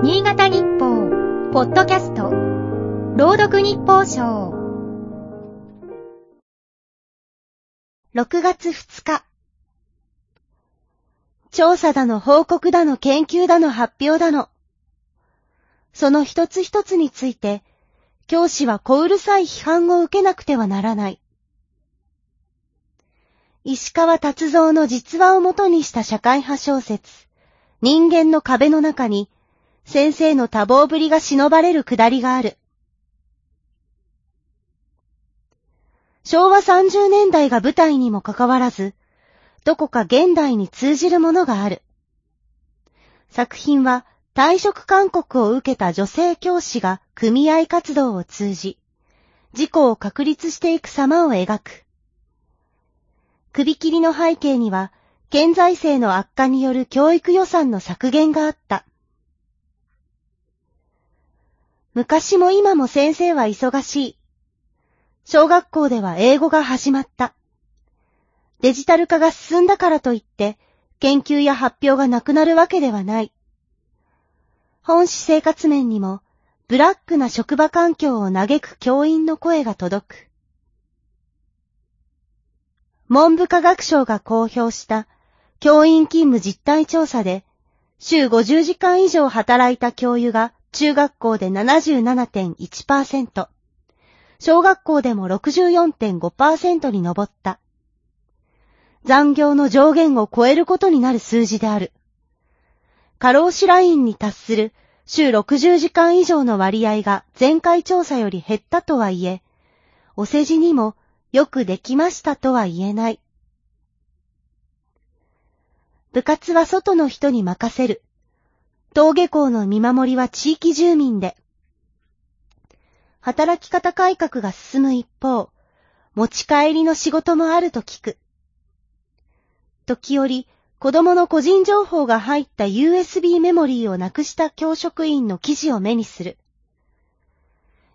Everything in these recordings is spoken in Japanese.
新潟日報、ポッドキャスト、朗読日報賞。6月2日。調査だの報告だの研究だの発表だの。その一つ一つについて、教師は小うるさい批判を受けなくてはならない。石川達三の実話をもとにした社会派小説、人間の壁の中に、先生の多忙ぶりが忍ばれるくだりがある。昭和30年代が舞台にもかかわらず、どこか現代に通じるものがある。作品は退職勧告を受けた女性教師が組合活動を通じ、自己を確立していく様を描く。首切りの背景には、県財政の悪化による教育予算の削減があった。昔も今も先生は忙しい。小学校では英語が始まった。デジタル化が進んだからといって、研究や発表がなくなるわけではない。本市生活面にも、ブラックな職場環境を嘆く教員の声が届く。文部科学省が公表した教員勤務実態調査で、週50時間以上働いた教諭が中学校で77.1%、小学校でも64.5%に上った。残業の上限を超えることになる数字である。過労死ラインに達する週60時間以上の割合が前回調査より減ったとはいえ、お世辞にもよくできましたとは言えない。部活は外の人に任せる。登下校の見守りは地域住民で。働き方改革が進む一方、持ち帰りの仕事もあると聞く。時折、子供の個人情報が入った USB メモリーをなくした教職員の記事を目にする。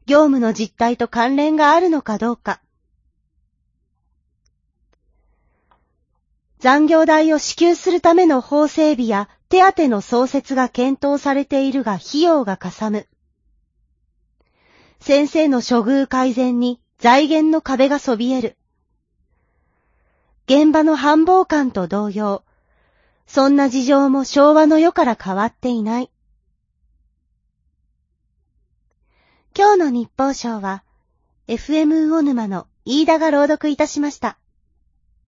業務の実態と関連があるのかどうか。残業代を支給するための法整備や手当の創設が検討されているが費用がかさむ。先生の処遇改善に財源の壁がそびえる。現場の繁忙感と同様、そんな事情も昭和の世から変わっていない。今日の日報賞は、FM 魚沼の飯田が朗読いたしました。